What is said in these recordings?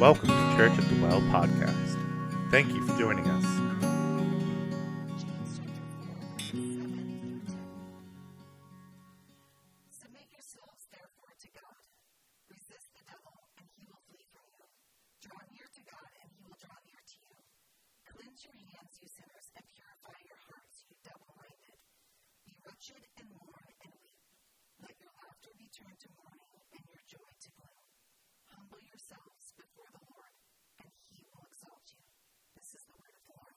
Welcome to Church at the Well podcast. Thank you for joining us. Submit yourselves, therefore, to God. Resist the devil, and he will flee from you. Draw near to God, and he will draw near to you. Cleanse your hands, you sinners, and purify your hearts, you double minded. Be wretched and mourn and weep. Let your laughter be turned to mourning, and your joy to gloom. Humble yourselves before the Lord, and he will exalt you. This is the word of the Lord.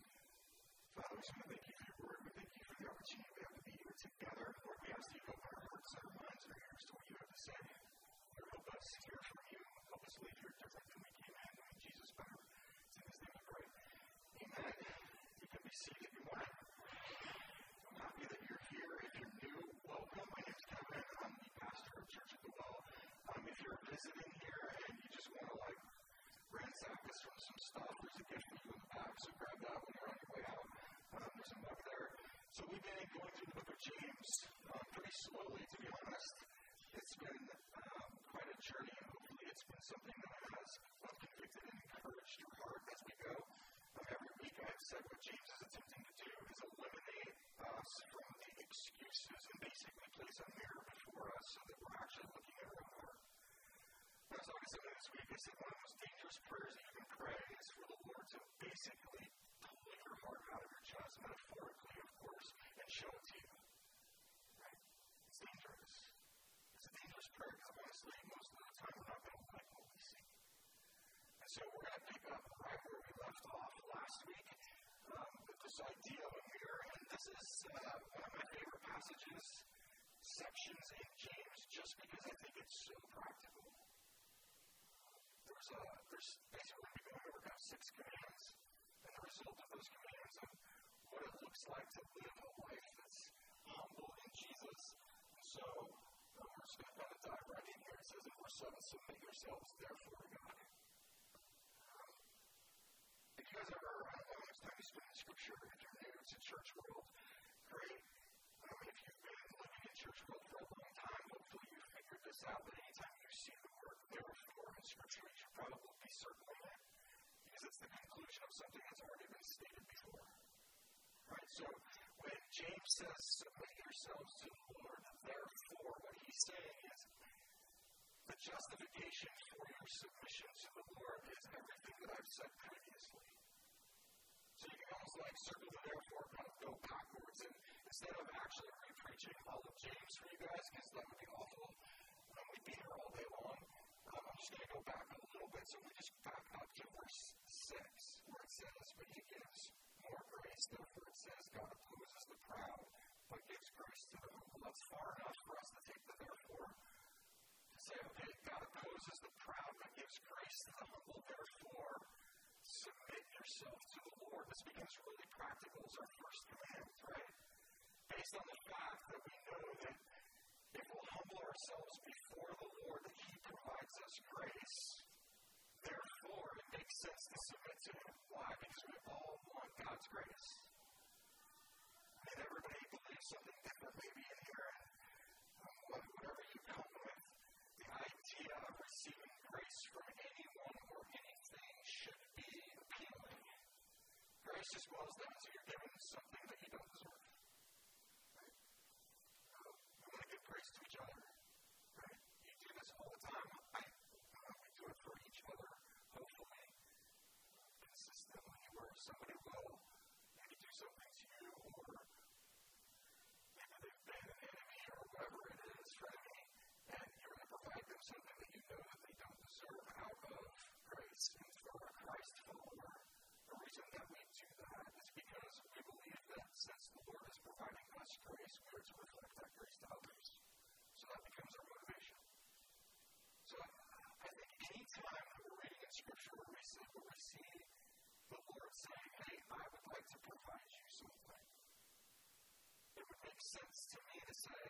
Father, we just want to thank you for your word. We thank you for the opportunity we have to be here together. Lord, we ask that you open our hearts and our minds and our ears to what you have to say. Lord, help us hear from you. Help us leave here different than we came in, knowing Jesus better. It's in his name we pray. Amen. You can be seated. Good morning. I'm happy that you're here. If you're new, welcome. My name's Kevin. I'm the pastor of Church at the Well. Um, if you're visiting here and you just want to like ransack us from some stuff, there's a gift for you in the back, so grab that when you're on your way out. Um, there's a mug there. So we've been going through the book of James um, pretty slowly, to be honest. It's been um, quite a journey, and hopefully it's been something that has both convicted and encouraged your heart as we go. Um, every week I've said what James is attempting to do is eliminate us from the excuses and basically place a mirror before us so that we're actually looking at our own heart. As I was saying this week, I said one of the most dangerous prayers that you can pray is for the Lord to basically pull your heart out of your chest, metaphorically, of course, and show it to you. Right? It's dangerous. It's a dangerous prayer because honestly, most of the time we're not going to like what we see. And so we're going to pick up right where we left off last week um, with this idea of mirror. And this is uh, one of my favorite passages, sections in James, just because I think it's so practical. There's, a, there's basically going over now six commands, and the result of those commands and what it looks like to live a life that's humble in Jesus. And so um, we're just going to kind of dive right in here. It says in verse 7, submit yourselves therefore to God. Um, you guys ever, I know how time you spend in Scripture, if you're new to church world, great. Um, if you've been living in church world for a long time, hopefully you've figured this out. But anytime you see the word therefore in Scripture, you should probably be circling it because it's the conclusion of something that's already been stated before. Right? So when James says, submit yourselves to the Lord, therefore, what he's saying is the justification for your submission to the Lord is everything that I've said previously. So you can almost like circle the therefore, kind of go backwards, and instead of actually re-preaching all of James for you guys, because that would be awful, um, we'd be here all day long. Um, I'm just going to go back a little bit, so we just back up to verse 6, where it says, But he gives more grace, therefore it says, God opposes the proud, but gives grace to the humble. That's far enough for us to take the therefore to say, okay, God opposes the proud, but gives grace to the humble, therefore submit yourself to the Lord. This becomes really practical as our first command, right? Based on the fact that we know that if we'll humble ourselves before the Lord, that He provides us grace. Therefore, it makes sense to submit to Him. Why? Because we all want God's grace. And everybody believes something different maybe in here. And um, whatever you come with, the idea of receiving grace from anyone or anything should be appealing. Just boils down to you're given something that you don't deserve. Right? We want to give grace to each other. Right? You do this all the time. I, uh, we do it for each other, hopefully, consistently, where somebody will maybe do something to you, or maybe they've been an enemy, or whatever it is, frenemy, and you're going to provide them something that you know that they don't deserve out of grace. And for Christ follower, the reason that we do that is because we believe that since the Lord is providing us grace, we are to reflect that grace to others. So that becomes our motivation. So I think any time that we're reading in Scripture where we see, where we see the Lord saying, hey, I would like to provide you something, it would make sense to me to say,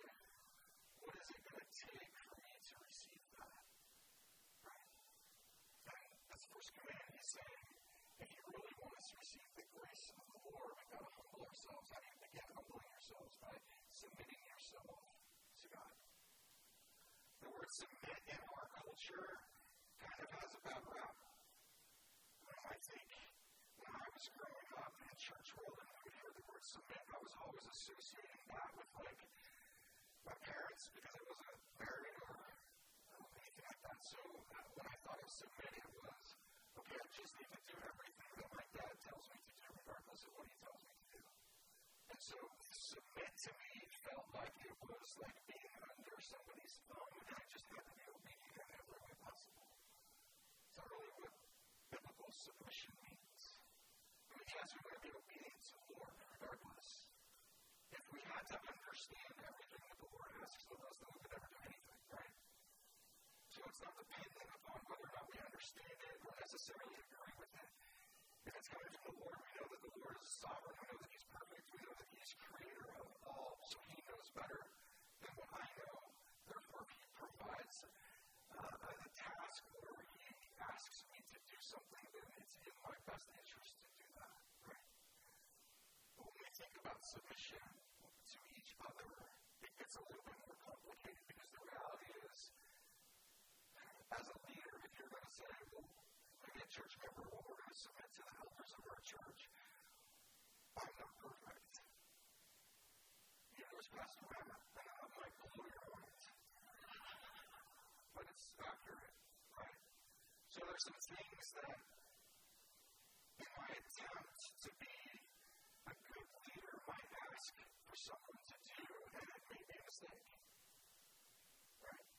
what is it going to take for me to receive that? Right? And that's the first command. He's saying, if you really want us to receive the grace of the Lord, we've got to humble ourselves. How do you begin humbling yourselves? By submitting yourself to God. The word submit in our culture kind of has a bad rap. I think when I was growing up in church world and would hear the word submit, I was always associating that with like my parents because it wasn't married or anything like that. So uh, when I thought of submit, it was okay, I just need to do everything that my dad tells me to do, regardless of what he tells me to do. And so submit to me felt like it was like being under somebody's thumb, and I just had to be obedient in every way possible. It's not really what biblical submission means. I mean, yes, we want to be obedient to the Lord, regardless. If we had to understand everything that the Lord asks of us, then we could never do anything, right? So it's not dependent upon whether or not we understand it or necessarily agree with it. If it's coming from the Lord, we know that the Lord is sovereign. We know that He's perfect. We know that He's creator of all, so He knows better than what I know. Therefore, He provides uh, a task where He asks me to do something, then it's in my best interest to do that, right? But when we think about submission to each other, it gets a little bit more complicated because the reality is, as a leader, if you're going to say, well, maybe a church member, well, we're going to submit to the elders of our church, I'm not perfect. And I might blow your mind. But it's accurate, right? So there's some things that, in my attempt to be a good leader, might ask for someone to do, and it may be a mistake. Right?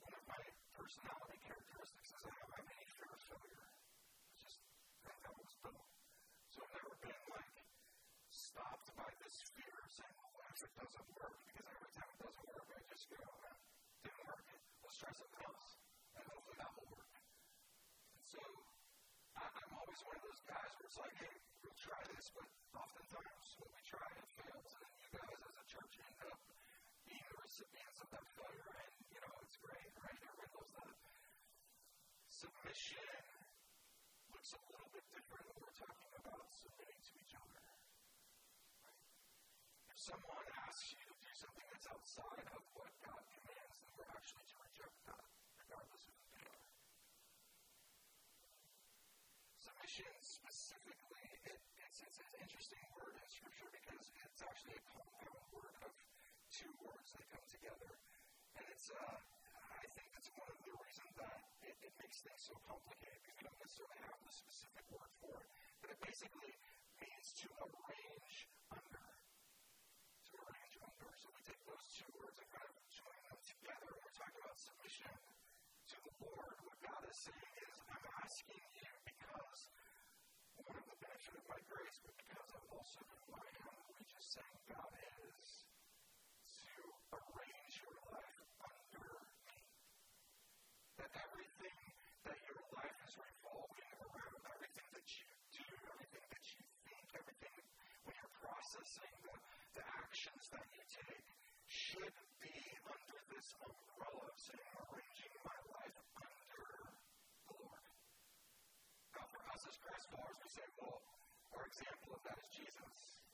One of my personality characteristics is I have any fear of failure. It's just, that, that was built. So I've never been like stopped by this fear saying, well, what if it doesn't work? Because every time it doesn't work, I just go, oh, didn't work. Let's try something else. And hopefully that will work. And so I, I'm always one of those guys where it's like, hey, we'll try this, but oftentimes when we try, it fails. And you guys as a church end up being the recipients of that failure. And, you know, it's great, right? Everybody knows that. Submission looks a little bit different when we're talking about submitting to each other. Right? If someone asks you to do something that's outside of what God commands, then we're actually to reject that, regardless of who they are. Submission specifically, it, it's, it's an interesting word in Scripture because it's actually a compound word of two words that come together. And it's, uh, I think that's one of the reasons that it, it makes things so complicated because we don't necessarily have the specific word for it. But it basically means to arrange under. To arrange under. So we take those two words and kind of join them together. We're talking about submission to the Lord. What God is saying is, I'm asking you because one of the benefits of my grace, but because of also who I am, we just saying God is to arrange your life under me. That everything that your life is revolving around, everything that you do, everything that you think, everything when you're processing the, the actions that you take should be under this umbrella of saying, arranging my life under the Lord. Now, for us as Christ followers, we say, well, our example of that is Jesus.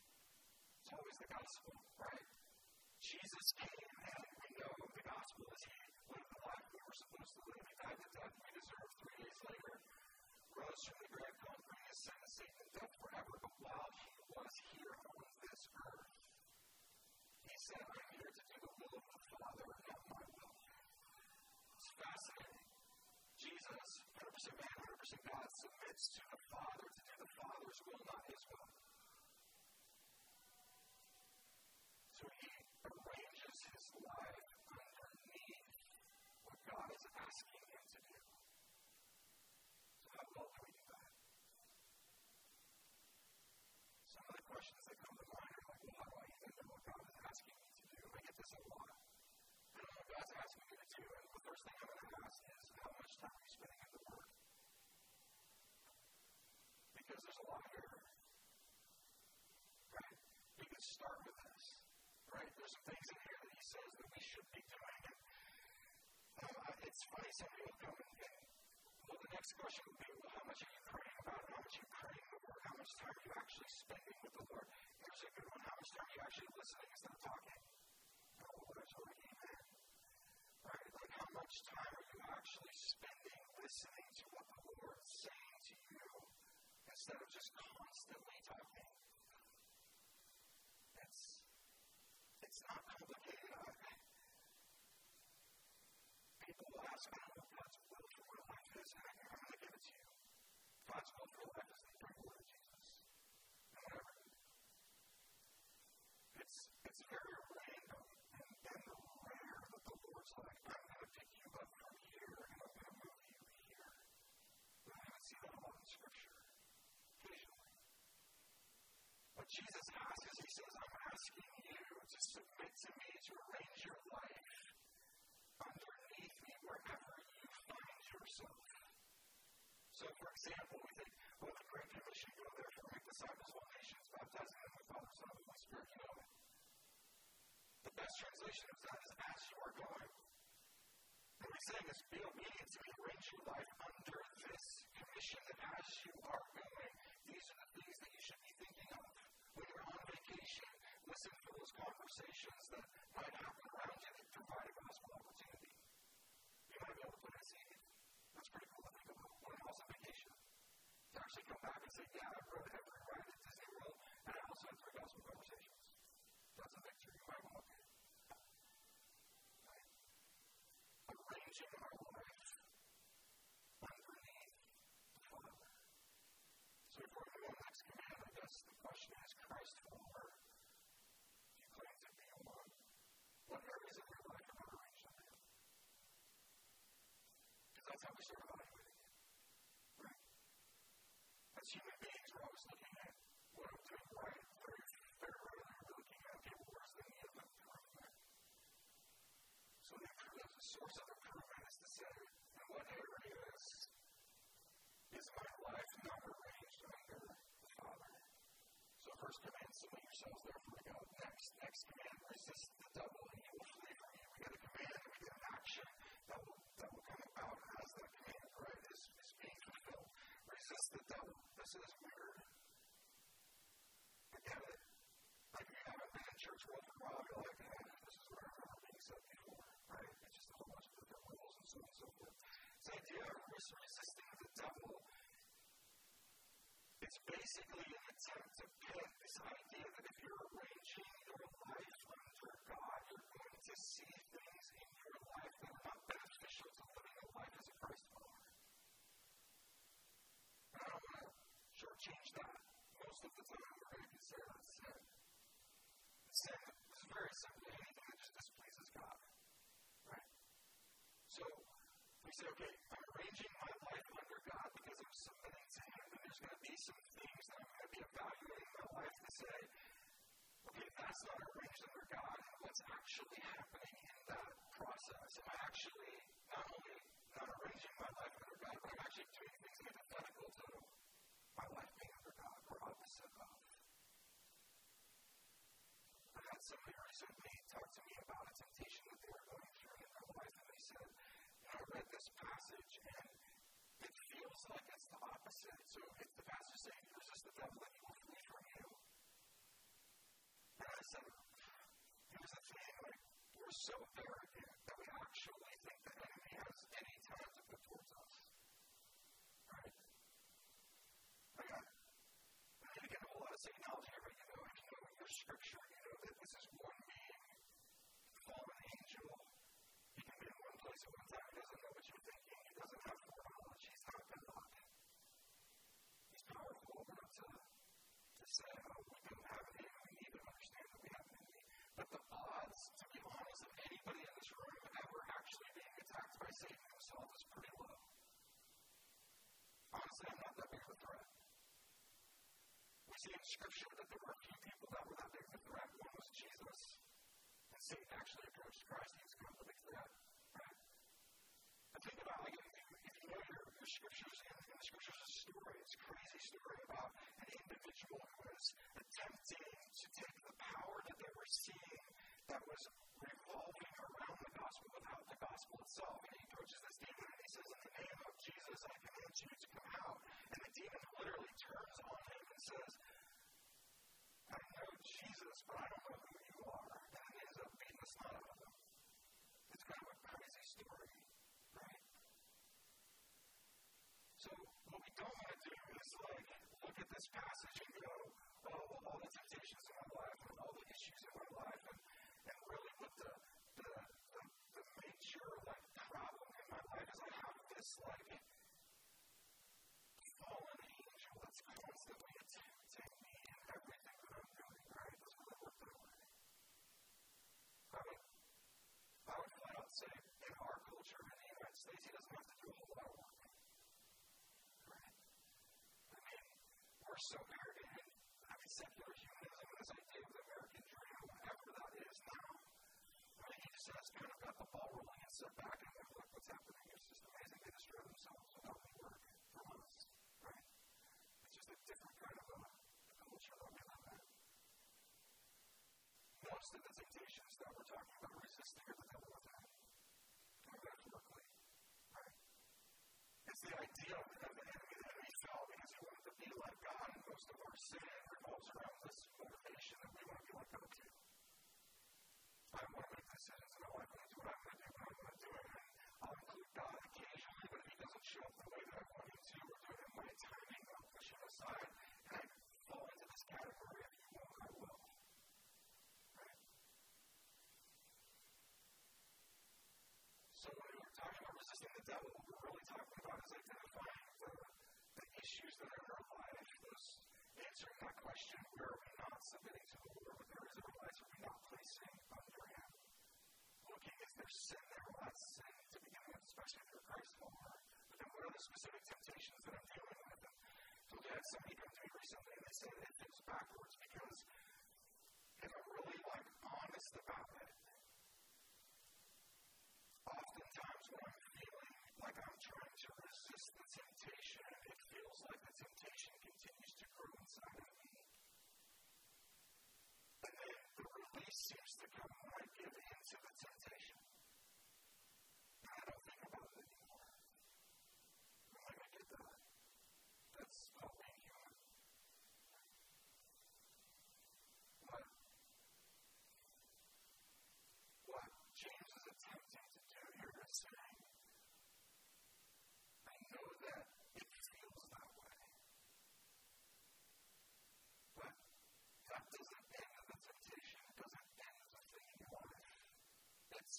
It's always the gospel, right? Jesus came, and we know the gospel is He lived the life we were supposed to live. He died the death we deserved three days later, rose from the grave, conquering His sin Satan death forever. But while He was here on this earth, He said, I'm here to do the will of the Father, not my will. It's fascinating. Jesus, 100% man, 100% God, submits to the Father to do the Father's will, not His will. So he arranges his life underneath what God is asking him to do. So how well do we do that? Some of the questions that come to mind are like, well, how do I even know what God is asking me to do? I get this a lot. I don't know what God's asking me to do, and the first thing I'm going to ask is, how much time are you spending in the Word? Because there's a lot here. Right? We can start with this. Right? There's some things in here that he says that we should be doing. And uh, it's funny, somebody will come and, and well, the next question would be, well, how much are you praying about? How much are you praying the Word? How much time are you actually spending with the Lord? Here's a good one. How much time are you actually listening instead of talking? Oh, well, there's already amen. How much time are you actually spending listening to what the Lord is saying to you instead of just constantly talking. It's, it's not complicated. I, people will ask me what God's will for my life is, and I'm going give it to you. God's will for life is the Lord Jesus. And whatever. It's, it's very random and, and rare that the Lord's like, What Jesus asks is, He says, I'm asking you to submit to me, to arrange your life underneath me wherever you find yourself. So, for example, we think, well, the Great Commission, go therefore make disciples of all nations, baptizing them in the Father, Son, and Holy Spirit. You know, the best translation of that is as you are going. What he's saying is be obedient to me, arrange your life under this commission that as you are going, these are the things that you should be thinking of. When you're on vacation, listen for those conversations that might happen around you that provide a gospel opportunity. You might be able to put a seed. That's pretty cool to think about. When I was on vacation, to actually come back and say, yeah, I wrote every ride at Disney World, and I also had three gospel conversations. That's a victory you might want. Right? Arranging our life underneath the Father. So before we move on to the next command, I guess the question is Christ follower. If you claim to be one, what areas of your life are not arranged under Him? Because that's how we start evaluating it. Right? As human beings, we're always looking at what I'm doing right. Very, very rarely are we looking at, okay, well, where's the need of improvement? So the improvement, the source of improvement is to say, in what areas is my life not arranged under the Father? So first command, submit yourselves therefore to God. Next, next command, resist the devil and he will flee from you. We get a command and we get an action that will, that will come about as that command, right, is, is being fulfilled. Resist the devil. This is weird. I get it. Like you haven't been in church world for a while, like, eh, this is what I remember being said before, right? It's just a whole bunch of different rules and so on and so forth. This idea of resisting the devil it's basically an attempt to pin this idea that if you're arranging your life under God, you're going to see things in your life that are not beneficial to living a life as a Christ follower. I don't want to shortchange that. Most of the time, we're going to consider that sin. Sin is very simply anything that just displeases God. Right? So, we say, okay, I'm arranging my life under God because I'm submitting to Him, and there's going to be some things that I'm going to be evaluating my life to say, okay, that's not arranged under God, what's actually happening in that process? Am I actually not only not arranging my life under God, but I'm actually doing things antithetical to my life being under God, or opposite of? I had somebody recently talk to me about a temptation that they were going through in their life, and they said, you know, I read this passage, and it feels like it's opposite. So if the passage saying, resist the devil and he will flee from you. And I said, here's the thing, like, we're so arrogant that we actually think the enemy has any time to put towards us. Right? Like, I, I need to get a whole lot of technology here, but you know, you know your scripture, you know that this is one being, fallen angel. He can be in one place at one time. He doesn't know what you're thinking. He doesn't have foreknowledge. He's not God. He's powerful enough to, to say, oh, we don't have an enemy. We need to understand that we have an enemy. But the odds, to be honest, of anybody in this room ever actually being attacked by Satan himself is pretty low. Honestly, I'm not that big of a threat. We see in Scripture that there were a few people that were that a threat. One was Jesus. And Satan actually approached Christ. He was a big threat. Right? And think about like, if you, if you know your, your scriptures, in, in the scriptures, is a story, it's a crazy story about an individual who was attempting to take the power that they were seeing that was revolving around the gospel without the gospel itself. And he approaches this demon and he says, In the name of Jesus, I command you to come out. And the demon literally turns on him and says, I know Jesus, but I don't know who you are. And he ends up beating the snot out of him. It's kind of a crazy story, right? So what we don't want to do is like look at this passage and go, oh, well, all the temptations in my life and all the issues in my life, and, and really what the, the, the, the major like problem in my life is I have this like fallen angel that's constantly attempting me in everything that I'm doing, right? It doesn't really work that way. I would, I would flat out say in our culture in the United States, he doesn't have to do a whole lot of work. Right? I mean, we're so arrogant. I mean, secular humanism this idea of the American dream, whatever that is now. Mean, he just has kind of got the ball rolling and sit back and look what's happening. It's just amazing. They destroy themselves without any work from us. Right? It's just a different kind of a culture that we live in. Of the temptations that we're talking about resisting are the devil within. Metaphorically. Right? It's the idea of the enemy. The enemy fell because he wanted to be like God, and most of our sin revolves around this motivation that we want to be like God too. I want to make decisions in my life, and what I'm going to do, what I'm going to do, and I'll include God occasionally, but if he doesn't show up the way that I want him to, or do it in my timing, I'll push him aside, and I fall into this category of you won't, I will. Right? So when we're talking about resisting the devil, what we're really talking about is identifying the, the issues that are in our life, those answering that question, where are we not submitting to the Lord, areas of our lives are not placing under Him? Looking, is there sin there? Well, that's sin to begin with, especially if you're a follower. But then what are the specific temptations that I'm dealing with? And so we had somebody come to me recently and they said it feels backwards because if I'm really like honest about it, oftentimes when I'm feeling like I'm trying to resist the temptation, it feels like the temptation continues to grow inside of me. And then the release seems to come when I give in to the temptation. And I don't think about it anymore. I'm like, I get that. That's not being human. But what James is attempting to do here is saying, I know that it feels that way. But that doesn't end the temptation, it doesn't end the thing in your life. It's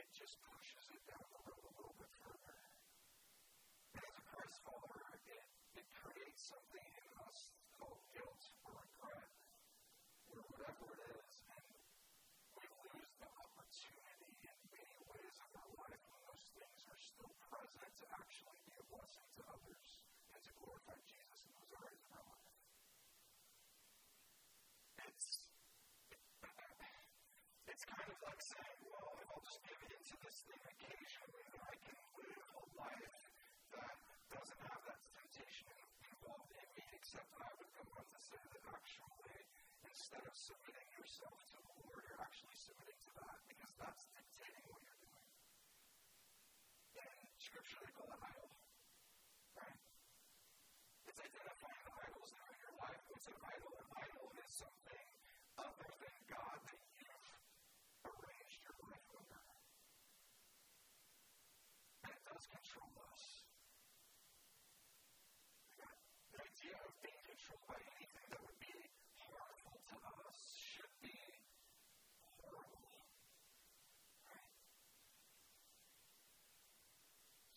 it just pushes it down the road a little bit further. As a Christ follower, it, it creates something in us called guilt or regret or whatever it is. And we lose the opportunity in many ways of our life when those things are still present to actually be a blessing to others and to glorify Jesus in those areas of our life. It's it's kind of like saying, well, I'll just give in to this thing occasionally, then I can live a life that doesn't have that temptation involved in me, except I would go on to say that actually, instead of submitting yourself to the Lord, you're actually submitting to that because that's dictating what you're doing. In Scripture, they call it idol, right? It's identifying the idols that are in your life. Idol? An idol is something other than God that you've arranged your life under. And it does control us. The idea of being controlled by anything that would be harmful to us should be horrible. Right?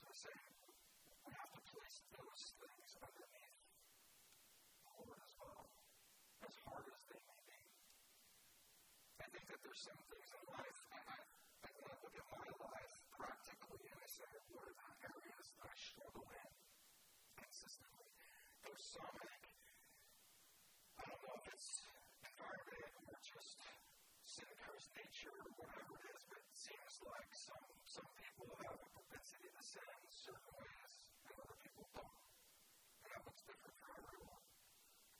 So I'm saying we have to place those things underneath the Lord as well, as hard as they may be. I think that there's some things in life, and I, I when I look at my life practically, and I say, what are the areas that I struggle in consistently? There's some, I think, I don't know if it's environment or just sin cursed nature or whatever it is, but it seems like some some people have a propensity to sin in certain ways and other people don't. And that looks different for everyone.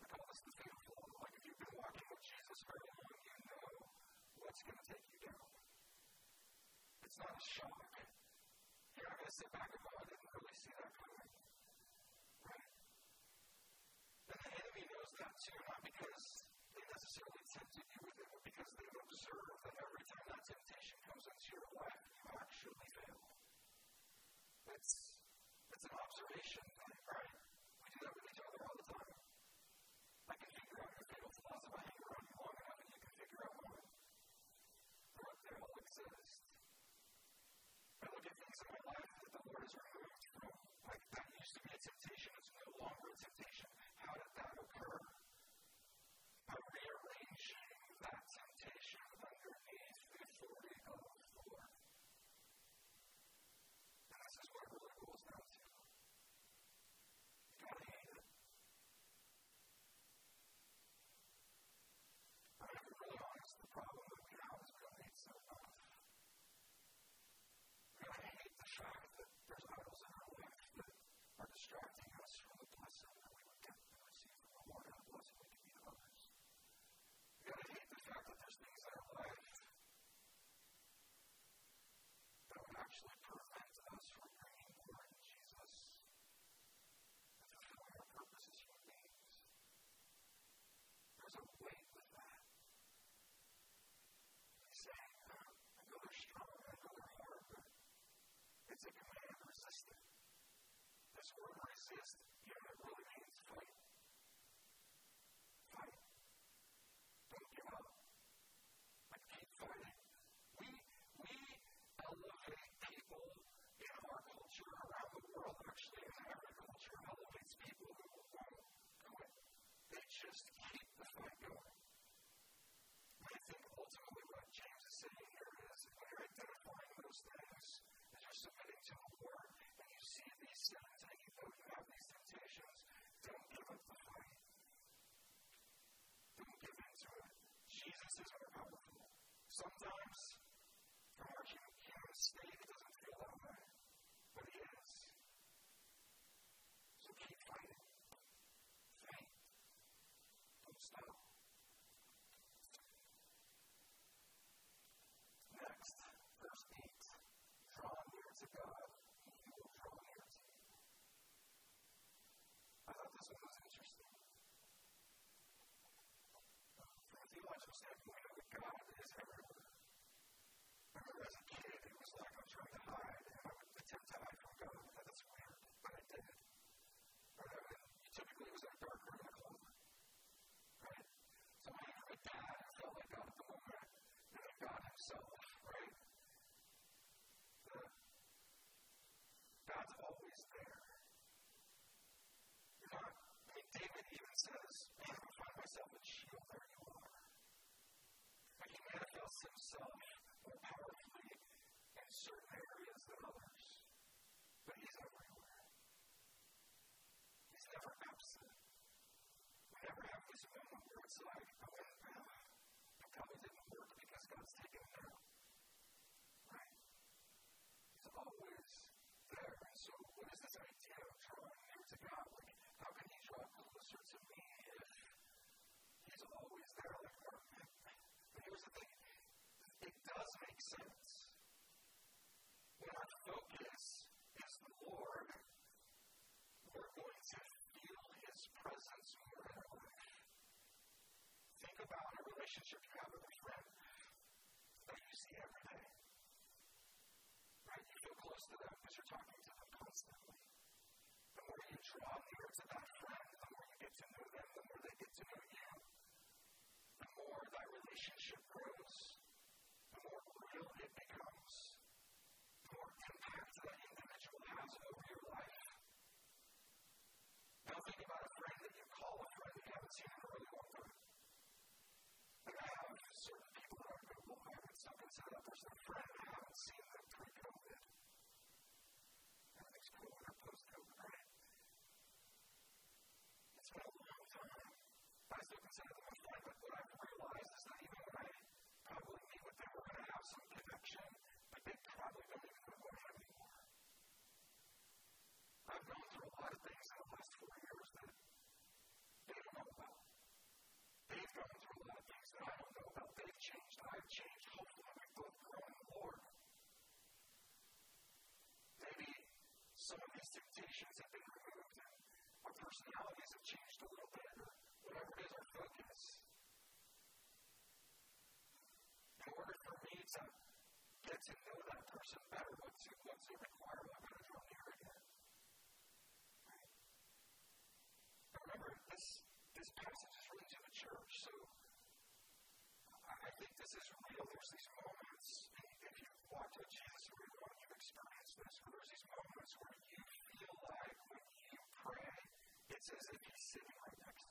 I call this the flaw. Like if you've been walking with Jesus very long, you what's going to take you down. It's not a shock. You're not going to sit back and go, I didn't really see that coming. Right? And the enemy knows that too, not because they necessarily tempted you with it, but because they've observed that every time that temptation comes into your life, you actually fail. It's, it's an observation thing, right? Lord is removed from, used to be a temptation, it's no longer a temptation. How did that occur? By rearranging that temptation underneath the authority of the Lord. And this is what it really boils down to. You gotta hate it. I mean, if we're really honest, the problem that we have is we don't hate so much. We gotta hate the fact that there's idols in our life that are distracting us from the blessing that we would get and receive from the Lord and the blessing we can be to others. We gotta hate the fact that there's things in our life that would actually prevent us from bringing glory to Jesus and fulfilling our purpose as human beings. There's a weight with that. He's saying, I know they're strong, I know they're hard, but it's a command, resist it. This word resist, you know, it really means fight. Fight. Don't give up. Like keep fighting. We we elevate people in our culture around the world, actually in every culture elevates people who won't quit. They just keep the fight going. I think ultimately what James is saying here is when you're identifying those things, as you're submitting to the Lord, and you see these sins and you know you have these temptations, don't give up the fight. Don't give in to it. Jesus is more powerful. Sometimes, from our human, human state, it doesn't feel that way, but he is. So keep fighting. Faint. Don't stop. Next, verse 8. Draw near to God, and he will draw near to you. I thought this one was interesting. From a theological standpoint, we know that God is everywhere. I remember as a kid, it was like I was trying to hide, and I would attempt to hide from God. And that's weird, but I did. Right? I mean, typically, it was in a dark room in a closet. Right? So when I heard dad, I felt like God at the moment, and then God Himself, right? The, God's always there. You're not, I mean, David even says, Man, I find myself in Sheol, there you are. But He manifests Himself more powerfully in certain areas than others. But He's everywhere. He's never absent. We never have this moment where it's like, oh, well, it probably didn't work because God's taken it out. Right? He's always there. And so, what is this idea of drawing near to God? Like, how can He draw closer to me if He's always there? Like, but here's the thing it does sense. When our focus is the Lord, we're going to feel His presence more our life. Think about a relationship you have with a friend that you see every day. Right? You feel close to them because you're talking to them constantly. The more you draw near to that friend, the more you get to know them, the more they get to know you. The more that relationship grows, more it becomes, more impact that individual has over your life. Now think about a friend that you call a friend that you haven't seen in a really long time. Like I have certain people that I go, well, I would still consider that person a friend. I haven't seen them pre-COVID. Everything's cool when they're post-COVID, right? It's been a long time. I still consider them a friend, but what I've realized is that even when I probably meet with them, we're going to have some connection, but they probably don't even know who I am anymore. I've gone through a lot of things in the last four years that they don't know about. They've gone through a lot of things that I don't know about. They've changed. I've changed. Hopefully, we've both grown Lord. Maybe some of these temptations have been removed and our personalities have changed a little bit, or whatever it is, our focus. In order for me to get to know that person better? What's it, what's it require? I'm going to draw near again. Right? Now remember, this, this passage is really to the church, so I, think this is real. There's these moments, if you walk to Jesus or you want, you experience this, where there's these moments where you feel like when you pray, it's as if he's sitting right next to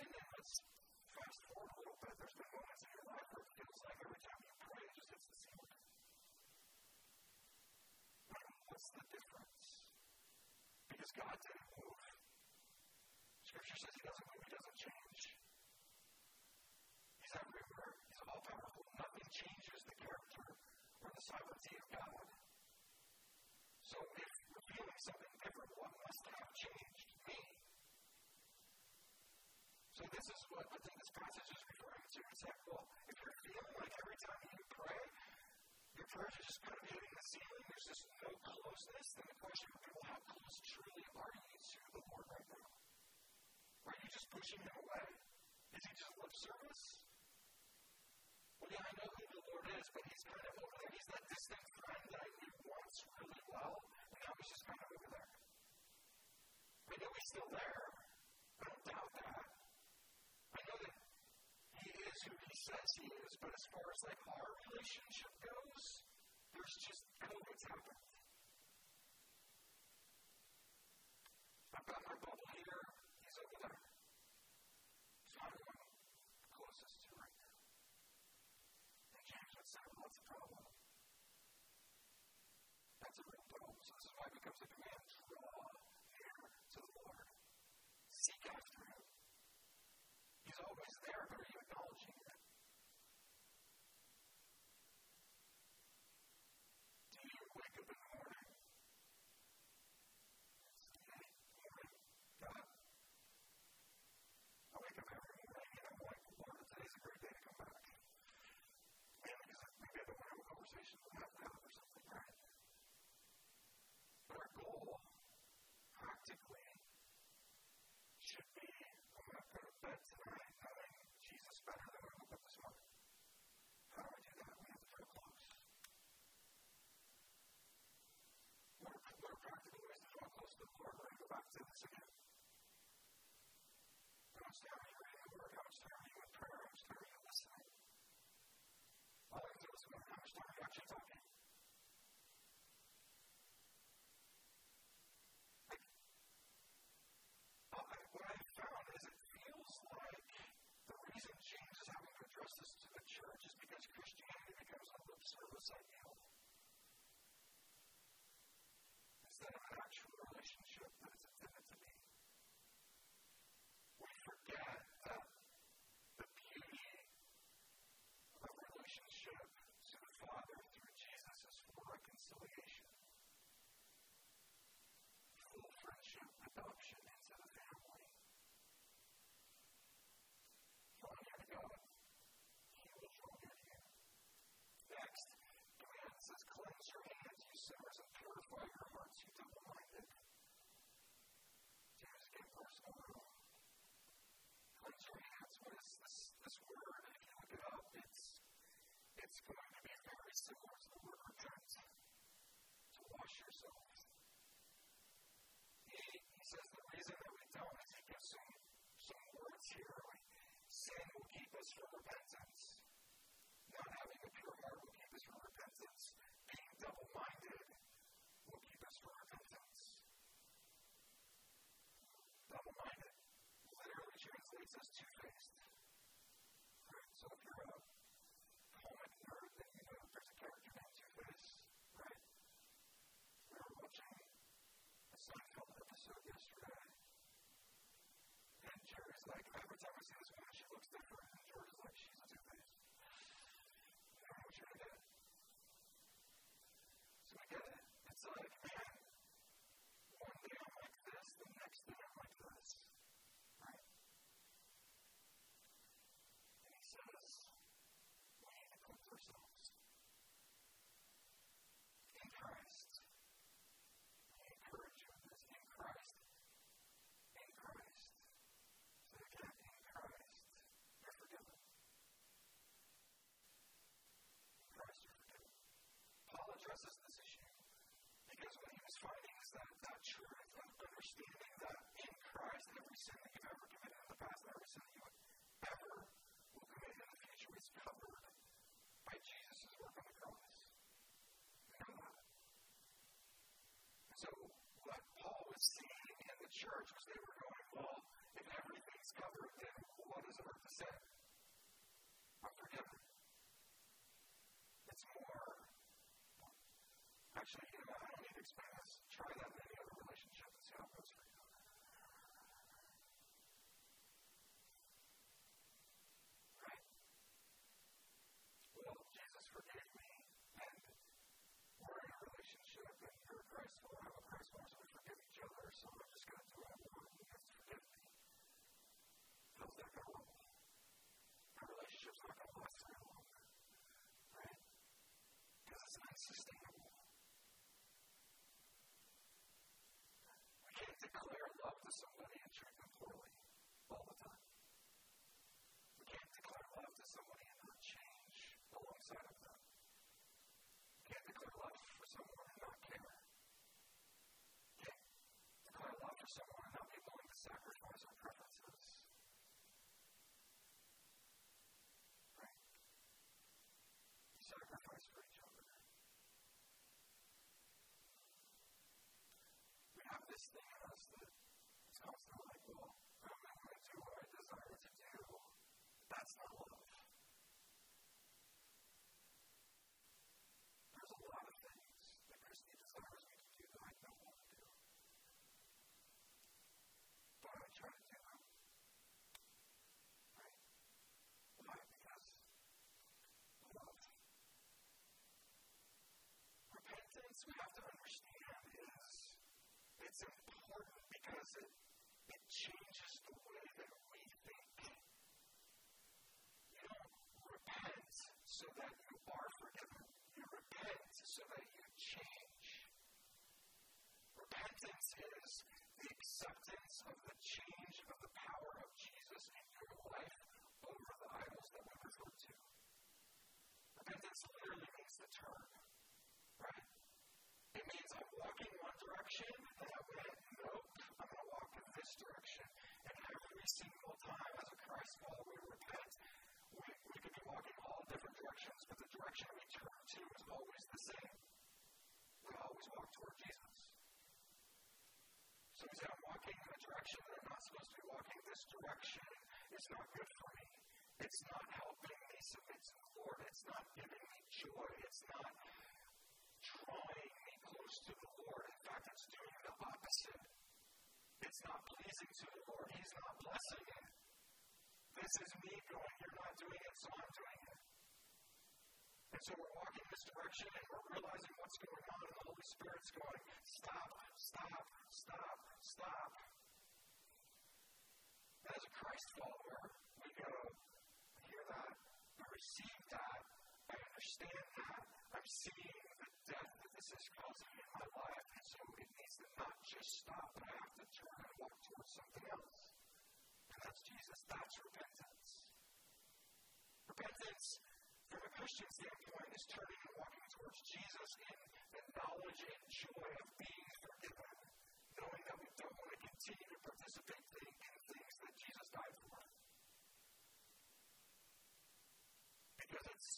then let's fast forward a little bit. There's been moments in your life where it feels like every time you pray, it just hits the ceiling. What's the difference? Because God didn't move. Scripture says He doesn't move, He doesn't change. He's everywhere, He's all powerful. Nothing changes the character or the sovereignty of God. So if we're feeling something different, what must have changed? Me. So this is what I think this passage is referring to. It's like, well, if you're feeling like every time you pray, your prayers are just kind of hitting the ceiling, there's just no closeness, then the question would be, well, how close truly are you to the Lord right now? Are you just pushing him away? Is he just lip service? Well, yeah, I know who the Lord is, but he's kind of over there. He's that distant friend that I knew once really well, and now he's just kind of over there. I know he's still there. I don't doubt that. I know that he is who he says he is, but as far as like our relationship goes, there's just COVID's happened. I've got my bubble here, he's over there. So I'm the one closest to right now. And James would say, well, what's the problem? That's a real problem. So this is why it becomes a command. Draw near to the Lord. Seek after him. He's always there, but are you acknowledging it? Do you wake up in the morning? Say, morning, God. I wake up every morning and I'm like, Lord, today's a great day to come back. Man, because maybe I don't want to have a conversation with that now or something, right? But our goal, practically, should be I'm going to go to bed tonight knowing Jesus better than when I woke up this morning. How do I do that? We have to pray close. What are, what are practical ways to draw close to the Lord? We're going to go back to this again. How much time are you reading the Word? How much time are you in prayer? How much time are you listening? All I can do is how much time are you actually talking? what I found is it feels like the reason James is having to address this to the church is because Christianity becomes a lip service ideal. Instead of an actual relationship that it's intended to be. We forget that the beauty of relationship to the Father through Jesus is for reconciliation full friendship, adoption into the family. Draw near to God. He will draw near to you. Next, command says, cleanse your hands, you sinners, and purify your hearts, you double-minded. James again personal rule. Cleanse your hands. What is this, this word? If you look it up, it's it's going to be very similar to the word repent. To wash yourself he, he says the reason that we don't is he gives some, some words here. Like, sin will keep us from repentance. Not having a pure heart will keep us from repentance. Being double minded will keep us from repentance. Double minded literally translates as two faced. Right? So if you're a comic nerd, then you know there's a character named Two Face, right? We were watching a Seinfeld episode yesterday. And Jerry's like, every time I see this woman, she looks different. And George is like, she's a two-face. You know what you're get. So I get it. It's like, man, one day I'm like this, the next day I'm like this. Right? And he says, we need to cleanse ourselves. In Christ. I encourage you in this. In Christ. In Christ. Say again, in Christ. You're forgiven. In Christ, you're forgiven. Paul addresses this issue because what he was finding is that that truth of understanding that in Christ, every sin that you've ever committed in the past, every sin you ever will commit in the future is covered by Jesus' work on the cross. You? So, what Paul was seeing in the church was they were going, well, if everything's covered, then what does it hurt to sin? I'm forgiven. It's more. Actually, you know, I don't need to explain this. Try that in any other relationship and see how it goes for you. Right? Well, Jesus forgave me, and we're in a relationship, and you're a Christ follower, I'm a Christ follower, so we forgive each other, so I'm just going to do what I want, and you have to forgive me. How's that going to work? Our relationship's not going to last very long. Right? Because it's unsustainable. We can't declare love to somebody and treat them poorly all the time. We can't declare love to somebody and not change alongside of them. We can't declare love for someone and not care. We can't declare love for someone and not be willing to sacrifice our preferences. Right? We sacrifice for each other. This thing in us that is constantly like, well, I'm not going to do what I desire to do. That's not love. There's a lot of things that Christy desires me to do that I don't want to do. But I try to do them. Right? Why? Because love. Repentance, we have to understand, is it's because it, it changes the way that we think. You don't repent so that you are forgiven. You repent so that you change. Repentance is the acceptance of the change of the power of Jesus in your life over the idols that we refer to. Repentance literally means to turn, right? It means I'm walking one direction and I went, nope, I'm going to walk in this direction. And every single time as a Christ follower we repent, we, we could be walking all different directions, but the direction we turn to is always the same. We always walk toward Jesus. So we say, I'm walking in a direction that I'm not supposed to be walking. This direction is not good for me. It's not helping me submit to the Lord. It's not giving me joy. It's not drawing me close to the Lord. In fact, it's doing the opposite. It's not pleasing to the Lord. He's not blessing it. This is me going, you're not doing it, so I'm doing it. And so we're walking this direction and we're realizing what's going on, and the Holy Spirit's going, stop, stop, stop, stop. As a Christ follower, we go, I hear that, I receive that, I understand that, I'm seeing the death that this is causing in my life, and so it needs to not just stop, but I turn and walk towards something else. And that's Jesus. That's repentance. Repentance, from a Christian standpoint, is turning and walking towards Jesus in the knowledge and joy of being forgiven, knowing that we don't want to continue to participate in things that Jesus died for. Because it's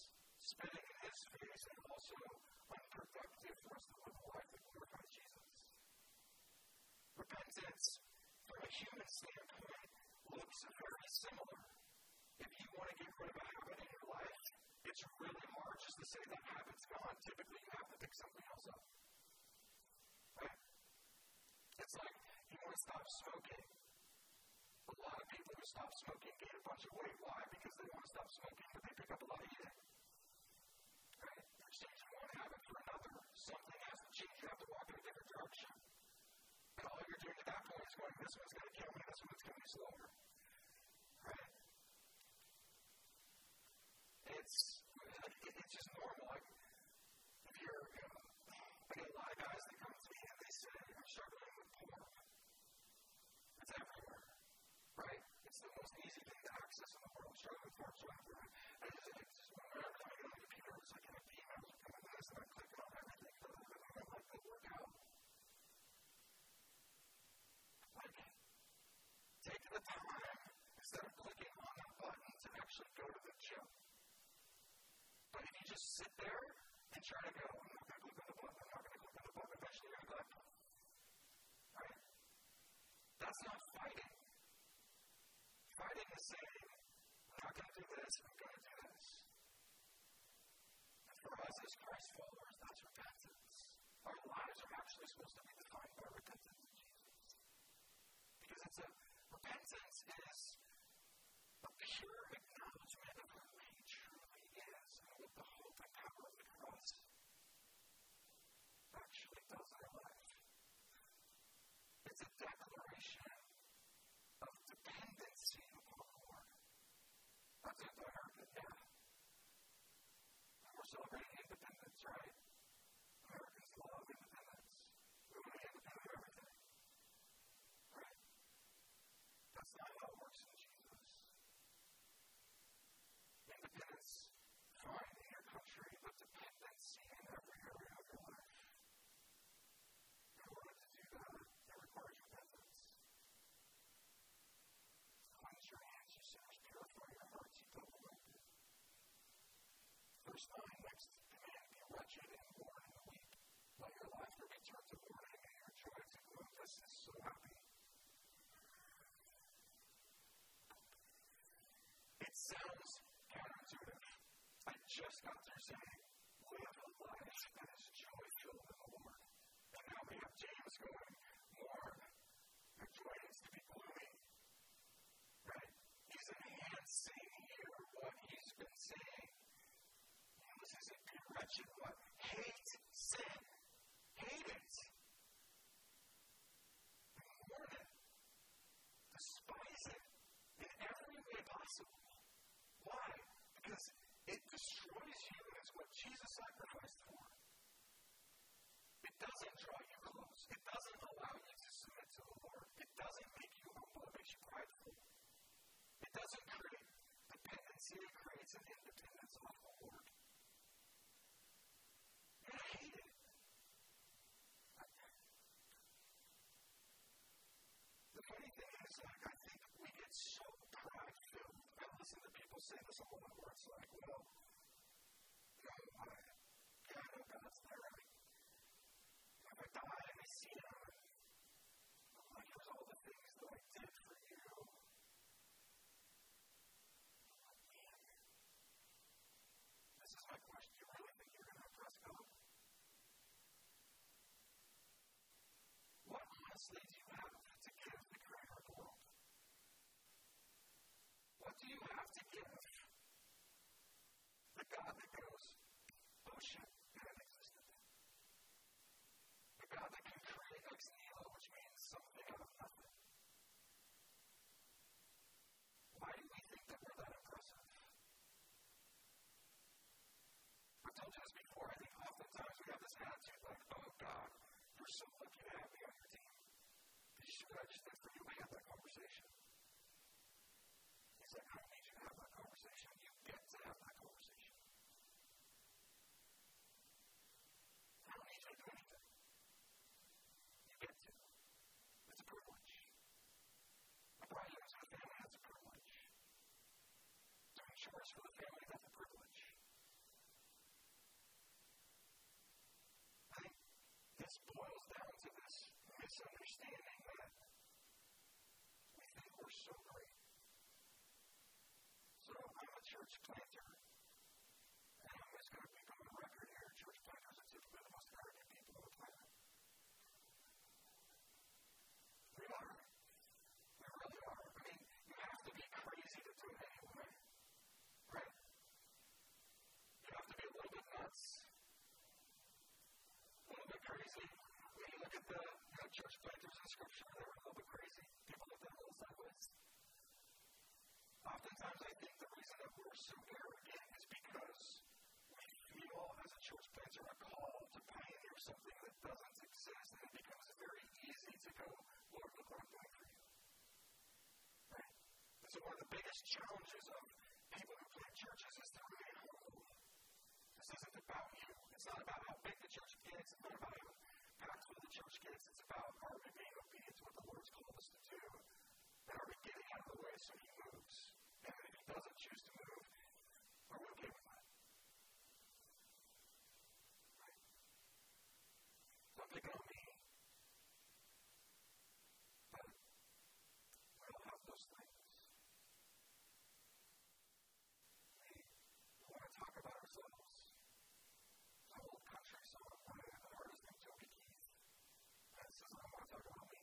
spitting in his face and also unproductive for us to live a life that glorifies. Repentance, from a human standpoint, looks very similar. If you want to get rid of a habit in your life, it's really hard just to say that habit's gone. Typically, you have to pick something else up. Right? It's like you want to stop smoking. A lot of people who stop smoking gain a bunch of weight. Why? Because they want to stop smoking, but they pick up a lot of eating. Right? You're changing one habit for another. Something has to change. You have to walk in a different direction. And all you're doing at that point is going, this one's going to kill me, this one's going to be slower. Right? It's, it's just normal. Like, if you're, you know, I get a lot of guys that come to me and they say, I'm struggling with porn. It's everywhere. Right? It's the most easy thing to access in the world. Struggling with porn, struggling with I just, it's just whenever time I get on the computer, it's like in a emails are coming to this and I'm clicking on everything. And I'm like, go work out. Instead of clicking on that button to actually go to the gym. But if you just sit there and try to go, I'm not going to click on the button, I'm not going to click on the button, eventually you're going to right? That's not fighting. Fighting is saying, I'm not going to do this, I'm going to do this. And for us as Christ followers, that's repentance. Our lives are actually supposed to be defined by repentance in Jesus. Because it's a repentance is a pure acknowledgement of who He truly is and what the hope and power of the cross actually does in our life. It's a declaration of dependency upon the Lord. That's what I heard it, yeah. We're celebrating independence, right? Americans love independence. We want to be independent of everything. Right? That's not how it works in Jesus. Independence, fine in your country, but dependency in every area of your life. In order to do that, it requires repentance. Cleanse your hands, you sinners, purify your hearts, you double-minded. Verse 9, next command, be wretched and mourn and weep. Let your laughter be turned to mourning and your joy to gloom. This is so happy. It sounds counterintuitive. I just got through saying, live a life that is joy filled in the Lord. And now we have James going, mourn. Your joy needs to be gloomy. Right? He's enhancing here what he's been saying. This be wretched, what? Hate sin. Hate it. Mourn it. Despise it in every way possible. Why? Because it destroys you, it's what Jesus sacrificed for. It doesn't draw you close. It doesn't allow you to submit to the Lord. It doesn't make you humble. It makes you prideful. It doesn't create dependency. It creates an independence on the Lord. You're going to hate it. The funny thing is, like, I think we get so pride filled. I say this a lot where it's like, well, you know, I, yeah, I know God's there. I, if I die and I see Him, I'm like, here's all the things that I did for you. Like, this is my question. You really think you're going to impress God? What honestly do you have to give the creator of the world? What do you have to give the God that goes, oh shit, that existed? The God that can create ex nihilo, which means something out of nothing. Why do we think that we're that impressive? I've told you this before. I think oftentimes we have this attitude like, oh God, you're so lucky to have me on your team. You should I just did for you. We had that conversation. He's like, I need you to have that conversation. You get to have that conversation. I don't need you to do anything. You get to. It's a privilege. Brought you into the family, that's a privilege. Doing chores for the family, that's a privilege. I think boils down to this misunderstanding that we think we're so great. So I'm a church planter, and I'm just going to be on the record here. Church planters are typically the most arrogant people on the planet. We are. We really are. I mean, you have to be crazy to do it anyway. Right? You have to be a little bit nuts. A little bit crazy. When you look at the you church planters in Scripture, they were a little bit crazy. People them a little sideways. Oftentimes, I think the reason that we're so arrogant is because we feel as a church planter a call to pioneer something that doesn't exist, and it becomes very easy to go, Lord, look what I'm doing for you. Right? And so one of the biggest challenges of people who plant churches is to remain humble. This isn't about you. It's not about how big the church gets. It's not about how impactful the church gets. It's about are we being obedient to what the Lord's called us to do. And are we getting out of the way so he moves? And if he doesn't choose to move, are we okay with that? Right? Don't pick on me. But we all have those things. We want to talk about ourselves. There's a whole country song by an artist named Toby Keith that says, I want to talk about me.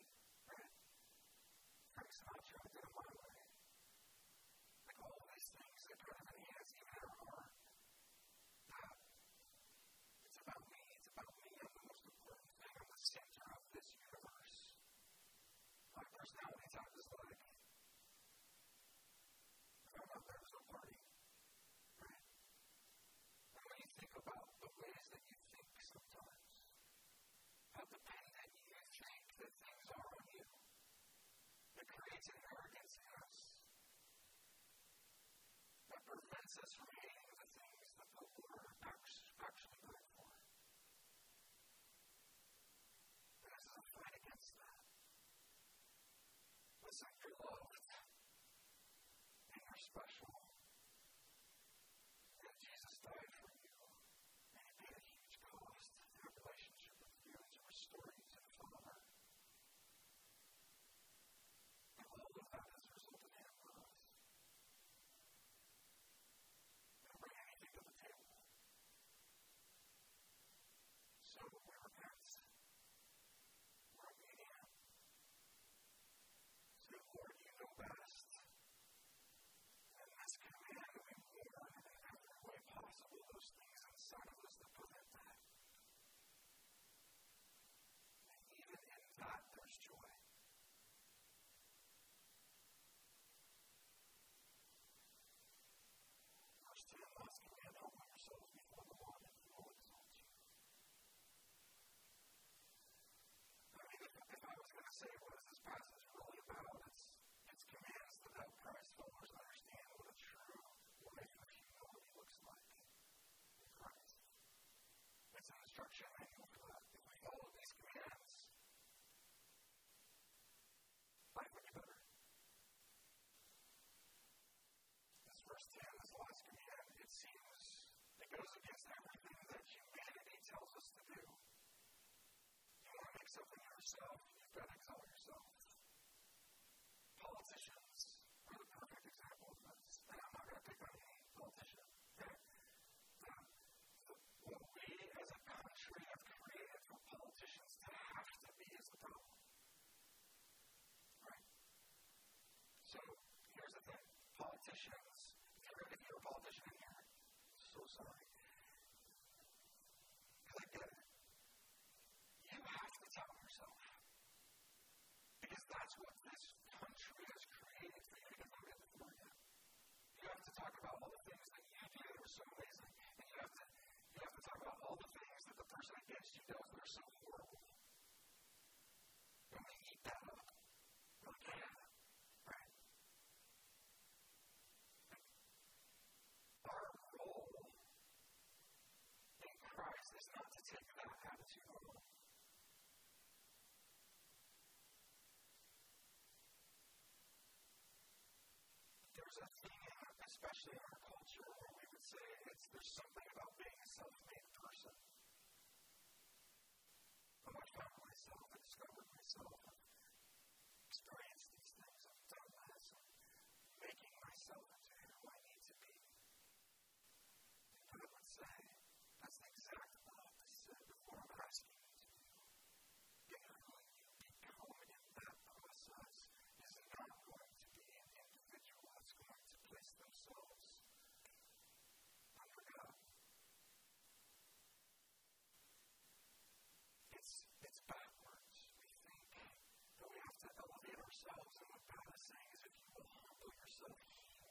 Right? Frank Sinatra did it my way. Like all these things that kind of enhance even our art. That it's about me. It's about me. I'm the most important thing. I'm the center of this universe. My personality type is like, if I'm not there, there's no party. Right? And when you think about the ways that you think sometimes, how dependent you think that things are on you, it creates an arrogance in us that hating the things that the Lord actually died for. This is a fight against that. Listen, you're loved, and you're special. And Jesus died for you, and He paid a huge cost in a relationship with you and to restore you to the Father. And all of that has resulted in Him for us. Don't bring anything to the table. So we repent. We're obedient. Say, Lord, you know best. And this command we warn in every way possible those things inside of us that prevent that. And even in that, there's joy. Verse 10 last command, humble yourselves before the Lord, and he will exalt you. If I was going to say what is this passage really about, it's, it's commands that help Christ followers understand what a true life of humility looks like in Christ. It's an instruction that. If we follow these commands, life would be better. This verse 10, this last command, it seems it goes against everything that humanity tells us to do. You want to make something yourself, you've got to exalt yourself. Politicians are the perfect example of this. And I'm not going to pick on any politician. Okay? The, the, what we as a country have created for politicians to have to be is the problem. Right? So here's the thing. Politicians, if you're, if you're a politician in here, so sorry. Because it. You have to tell yourself. Because that's what this country has created for you to get voted for you. You have to talk about all the things that you do that are so amazing. And you have to you have to talk about all the things that the person against you does that are so horrible. And we eat that up. We're like, yeah, right? Our role in Christ is not to take that attitude on. There's a thing, especially in our culture, where we would say it's there's something about being a self-made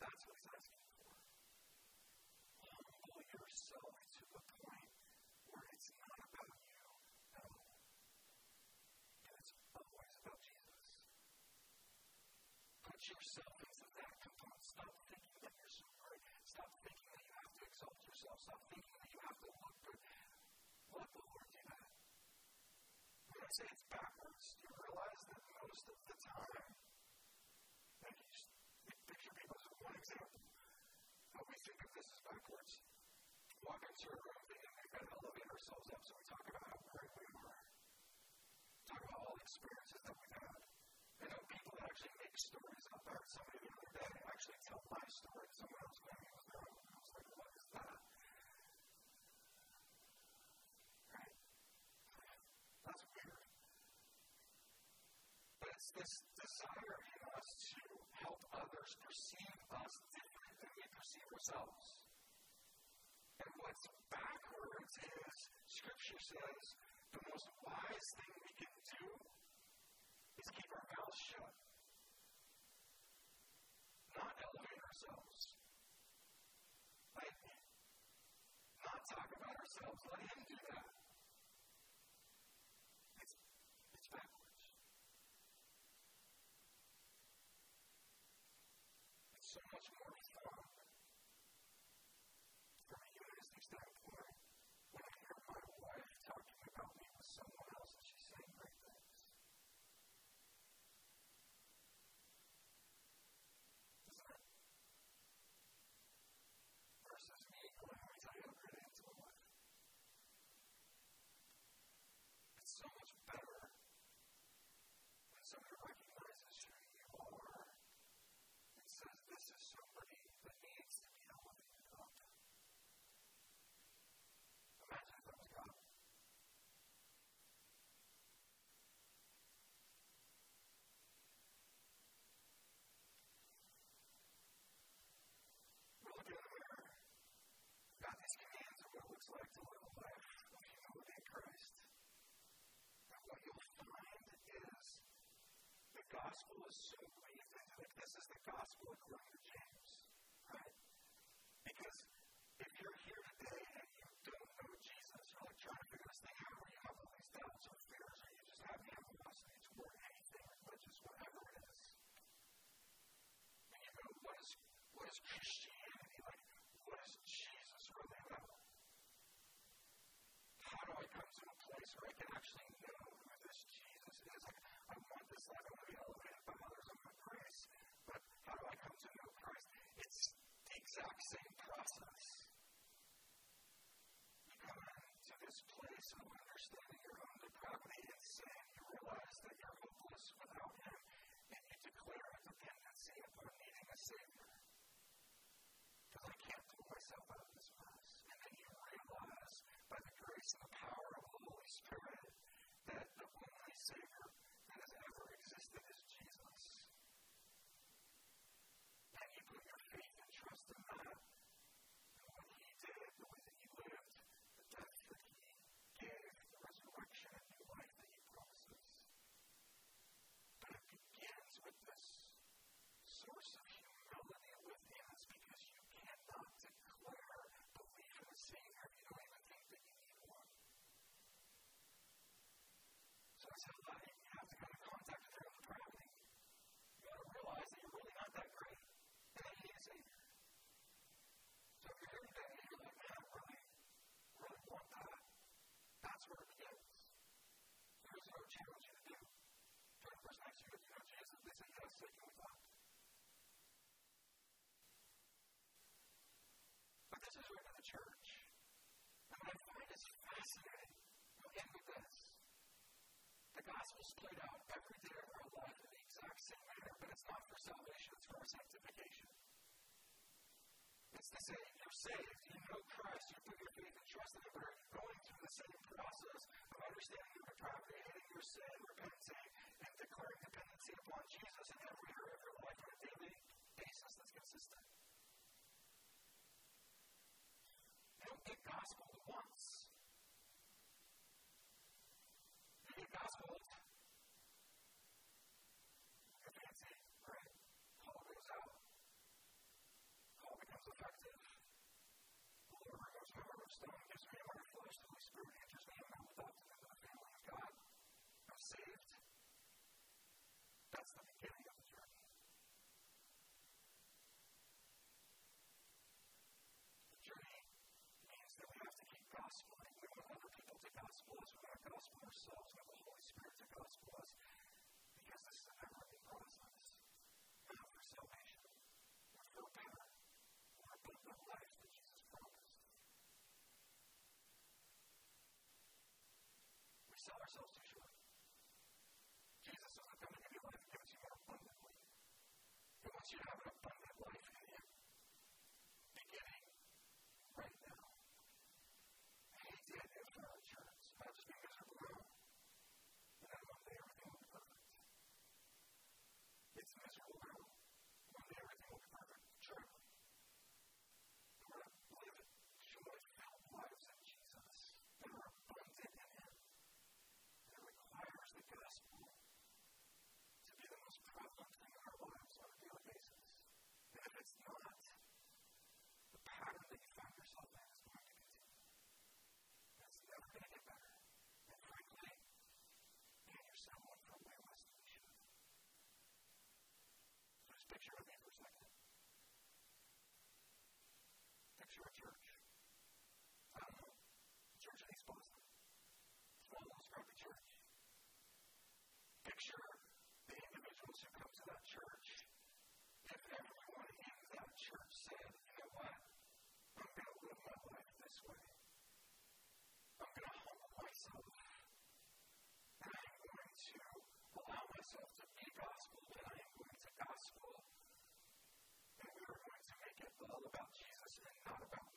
That's what He's asking for. Humble yourself to the point where it's not about you at all. And it's always about Jesus. Put yourself into that component. Stop thinking that you're great. Stop thinking that you have to exalt yourself. Stop thinking that you have to look good. Let the Lord do that. When I say it's backwards, you realize that most of the time, and you just picture people as one example, how we think of this as backwards. Walk into a room thinking we've got to elevate ourselves up, so we talk about how great we are. Talk about all the experiences that we've had. I know people that actually make stories. I heard somebody the other day actually tell my story to someone else when there. I was like, what is that? That's weird. But it's this desire in us to help others perceive us different than we perceive ourselves. And what's backwards is, Scripture says, the most wise thing we can do is keep our mouths shut. Not elevate ourselves. Like, not talk about ourselves. Let Him do that. It's, it's backwards. It's so much more fun from a humanistic standpoint when I hear my wife talking about me with someone else and she's saying great things. Isn't it? Versus me going, let me tell you how great I am to my wife. It's so much better when somebody recognizes who you are and says, this is somebody that needs to be elevated up. Imagine if that was God. We're looking in the mirror. Commands of what it looks like to live a life of humility in Christ. And what you'll find is the gospel is so weaved into it. This is the gospel according to James, right? Because if you're here today and you don't know Jesus, you're like trying to figure this thing out, or you have all these doubts or fears, or you just have animosity toward anything, religious, whatever it is. And you go, what is what is Christianity like? What is Jesus really about? How do I come to a place where I can actually know who this Jesus is? Like, I but how do I come to know Christ? It's the exact same process. You come into this place of understanding your own depravity and sin, you realize that you're hopeless without Him, and you declare a needing a Savior. Because I can't pull myself out of this. And then you realize, by the grace and the power of the Holy Spirit, that the only Savior every. The gospel's played out every day of our life in the exact same manner, but it's not for salvation, it's for sanctification. It's the same. You're saved. You know Christ. You put your faith and trust in Him, but are going through the same process of understanding your depravity, hating your sin, repenting, and declaring dependency upon Jesus in every area of your life on a daily basis that's consistent? You don't get gospel once. saved, that's the beginning of the journey. The journey means that we have to keep gospeling. We want other people to gospel us. We want to gospel ourselves. We want the Holy Spirit to gospel us. Because this is a never ending process. After salvation, we feel better, more abundant life. you have an abundant life. to your church. thought about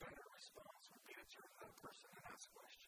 better response would be to turn to that person and ask questions.